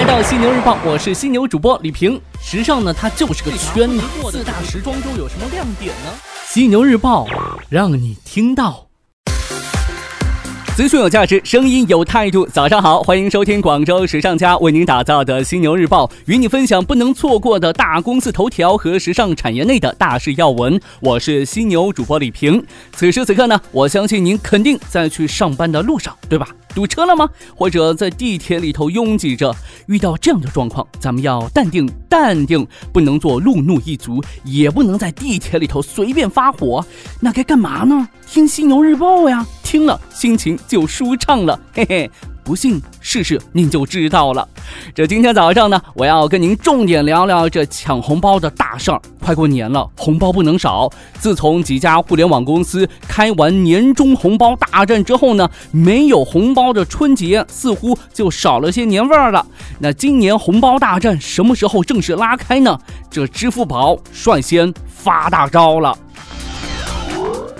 来到犀牛日报，我是犀牛主播李平。时尚呢，它就是个圈子。四大时装周有什么亮点呢？犀牛日报让你听到。资讯有价值，声音有态度。早上好，欢迎收听广州时尚家为您打造的犀牛日报，与你分享不能错过的大公司头条和时尚产业内的大事要闻。我是犀牛主播李平。此时此刻呢，我相信您肯定在去上班的路上，对吧？堵车了吗？或者在地铁里头拥挤着？遇到这样的状况，咱们要淡定，淡定，不能做路怒一族，也不能在地铁里头随便发火。那该干嘛呢？听犀牛日报呀，听了心情就舒畅了，嘿嘿。不信试试，您就知道了。这今天早上呢，我要跟您重点聊聊这抢红包的大事儿。快过年了，红包不能少。自从几家互联网公司开完年终红包大战之后呢，没有红包的春节似乎就少了些年味儿了。那今年红包大战什么时候正式拉开呢？这支付宝率先发大招了。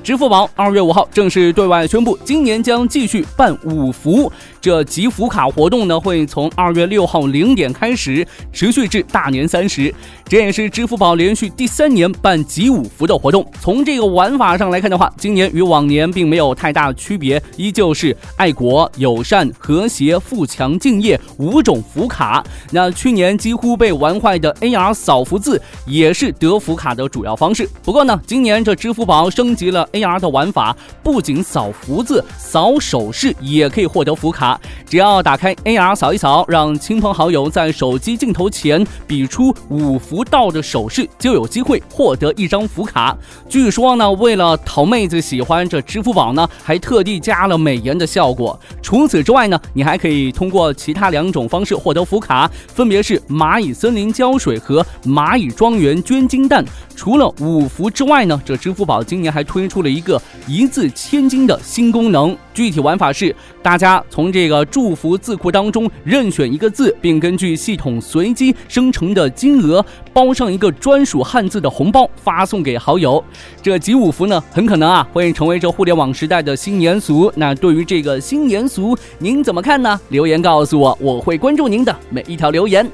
支付宝二月五号正式对外宣布，今年将继续办五福。这集福卡活动呢，会从二月六号零点开始，持续至大年三十。这也是支付宝连续第三年办集五福的活动。从这个玩法上来看的话，今年与往年并没有太大区别，依旧是爱国、友善、和谐、富强、敬业五种福卡。那去年几乎被玩坏的 AR 扫福字，也是得福卡的主要方式。不过呢，今年这支付宝升级了 AR 的玩法，不仅扫福字，扫手势也可以获得福卡。只要打开 AR 扫一扫，让亲朋好友在手机镜头前比出五福到的手势，就有机会获得一张福卡。据说呢，为了讨妹子喜欢，这支付宝呢还特地加了美颜的效果。除此之外呢，你还可以通过其他两种方式获得福卡，分别是蚂蚁森林胶水和蚂蚁庄园捐金蛋。除了五福之外呢，这支付宝今年还推出了一个一字千金的新功能。具体玩法是，大家从这个祝福字库当中任选一个字，并根据系统随机生成的金额包上一个专属汉字的红包，发送给好友。这集五福呢，很可能啊会成为这互联网时代的新年俗。那对于这个新年俗，您怎么看呢？留言告诉我，我会关注您的每一条留言。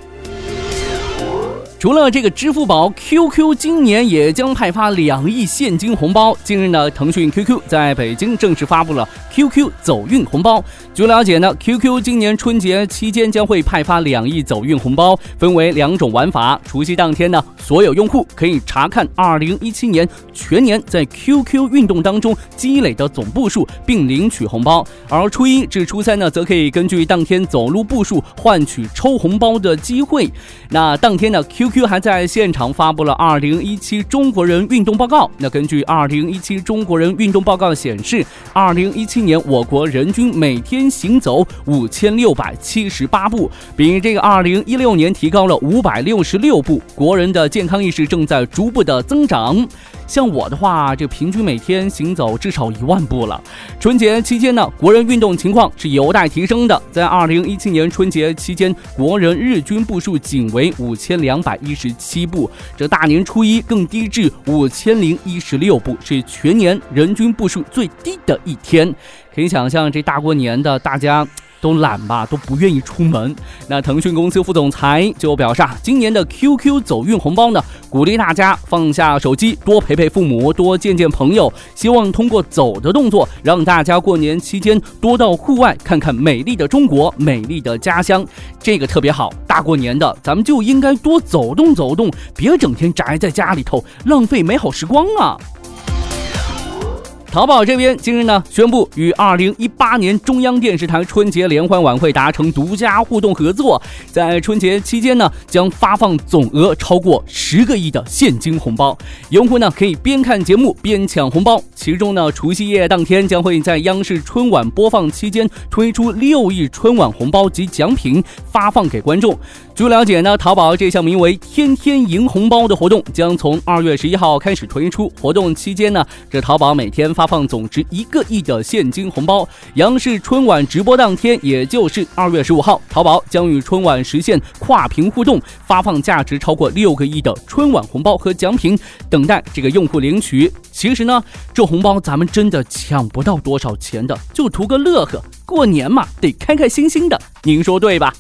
除了这个支付宝，QQ 今年也将派发两亿现金红包。近日呢，腾讯 QQ 在北京正式发布了 QQ 走运红包。据了解呢，QQ 今年春节期间将会派发两亿走运红包，分为两种玩法。除夕当天呢，所有用户可以查看2017年全年在 QQ 运动当中积累的总步数，并领取红包；而初一至初三呢，则可以根据当天走路步数换取抽红包的机会。那当天呢，QQ Q 还在现场发布了二零一七中国人运动报告。那根据二零一七中国人运动报告显示，二零一七年我国人均每天行走五千六百七十八步，比这个二零一六年提高了五百六十六步。国人的健康意识正在逐步的增长。像我的话，这平均每天行走至少一万步了。春节期间呢，国人运动情况是有待提升的。在二零一七年春节期间，国人日均步数仅为五千两百一十七步，这大年初一更低至五千零一十六步，是全年人均步数最低的一天。可以想象，这大过年的，大家。都懒吧，都不愿意出门。那腾讯公司副总裁就表示啊，今年的 QQ 走运红包呢，鼓励大家放下手机，多陪陪父母，多见见朋友。希望通过走的动作，让大家过年期间多到户外看看美丽的中国，美丽的家乡。这个特别好，大过年的，咱们就应该多走动走动，别整天宅在家里头，浪费美好时光啊。淘宝这边今日呢宣布与二零一八年中央电视台春节联欢晚会达成独家互动合作，在春节期间呢将发放总额超过十个亿的现金红包，用户呢可以边看节目边抢红包。其中呢除夕夜当天将会在央视春晚播放期间推出六亿春晚红包及奖品发放给观众。据了解呢，淘宝这项名为“天天赢红包”的活动将从二月十一号开始推出。活动期间呢，这淘宝每天发发放总值一个亿的现金红包。央视春晚直播当天，也就是二月十五号，淘宝将与春晚实现跨屏互动，发放价值超过六个亿的春晚红包和奖品，等待这个用户领取。其实呢，这红包咱们真的抢不到多少钱的，就图个乐呵。过年嘛，得开开心心的，您说对吧？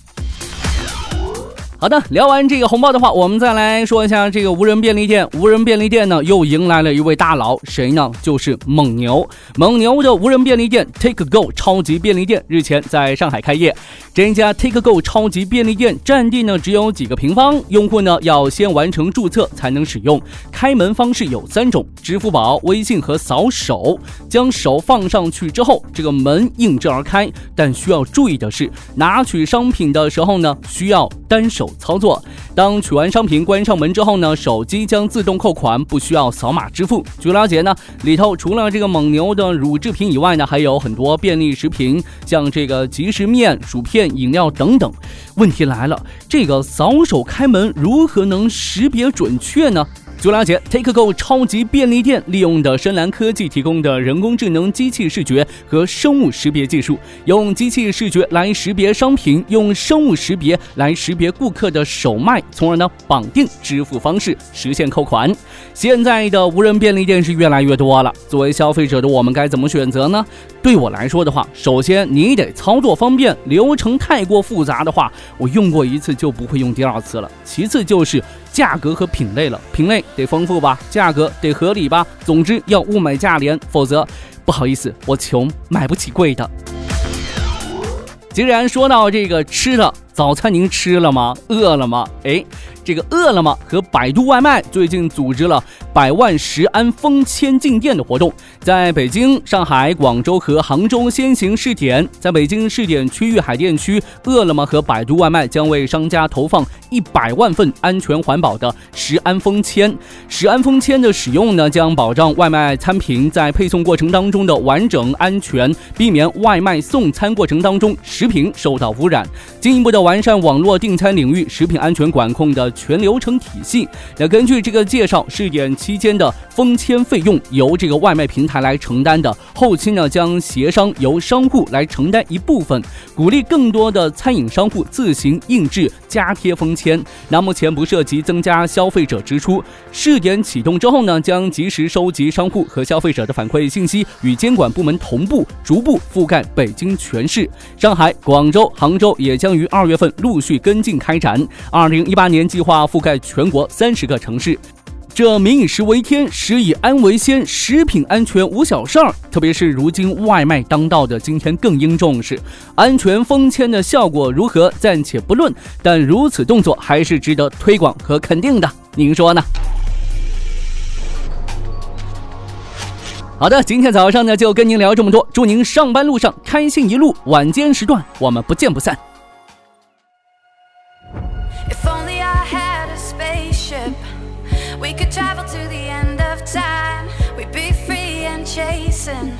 好的，聊完这个红包的话，我们再来说一下这个无人便利店。无人便利店呢，又迎来了一位大佬，谁呢？就是蒙牛。蒙牛的无人便利店 Take Go 超级便利店日前在上海开业。这家 Take Go 超级便利店占地呢只有几个平方，用户呢要先完成注册才能使用。开门方式有三种：支付宝、微信和扫手。将手放上去之后，这个门应之而开。但需要注意的是，拿取商品的时候呢，需要单手。操作，当取完商品关上门之后呢，手机将自动扣款，不需要扫码支付。据了解呢，里头除了这个蒙牛的乳制品以外呢，还有很多便利食品，像这个即食面、薯片、饮料等等。问题来了，这个扫手开门如何能识别准确呢？据了解，Take Go 超级便利店利用的深蓝科技提供的人工智能机器视觉和生物识别技术，用机器视觉来识别商品，用生物识别来识别顾客的手脉，从而呢绑定支付方式，实现扣款。现在的无人便利店是越来越多了，作为消费者的我们该怎么选择呢？对我来说的话，首先你得操作方便，流程太过复杂的话，我用过一次就不会用第二次了。其次就是价格和品类了，品类得丰富吧，价格得合理吧，总之要物美价廉，否则不好意思，我穷，买不起贵的。既然说到这个吃的，早餐您吃了吗？饿了吗？哎。这个饿了么和百度外卖最近组织了百万食安封签进店的活动，在北京、上海、广州和杭州先行试点。在北京试点区域海淀区，饿了么和百度外卖将为商家投放一百万份安全环保的食安封签。食安封签的使用呢，将保障外卖餐品在配送过程当中的完整安全，避免外卖送餐过程当中食品受到污染，进一步的完善网络订餐领域食品安全管控的。全流程体系。那根据这个介绍，试点期间的封签费用由这个外卖平台来承担的，后期呢将协商由商户来承担一部分，鼓励更多的餐饮商户自行印制加贴封签。那目前不涉及增加消费者支出。试点启动之后呢，将及时收集商户和消费者的反馈信息，与监管部门同步，逐步覆盖北京全市。上海、广州、杭州也将于二月份陆续跟进开展。二零一八年计。划覆盖全国三十个城市，这民以食为天，食以安为先，食品安全无小事儿。特别是如今外卖当道的今天，更应重视安全封签的效果如何，暂且不论。但如此动作还是值得推广和肯定的，您说呢？好的，今天早上呢就跟您聊这么多，祝您上班路上开心一路，晚间时段我们不见不散。We could travel to the end of time. We'd be free and chasing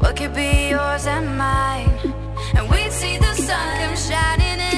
what could be yours and mine. And we'd see the sun come shining in,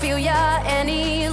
feel ya any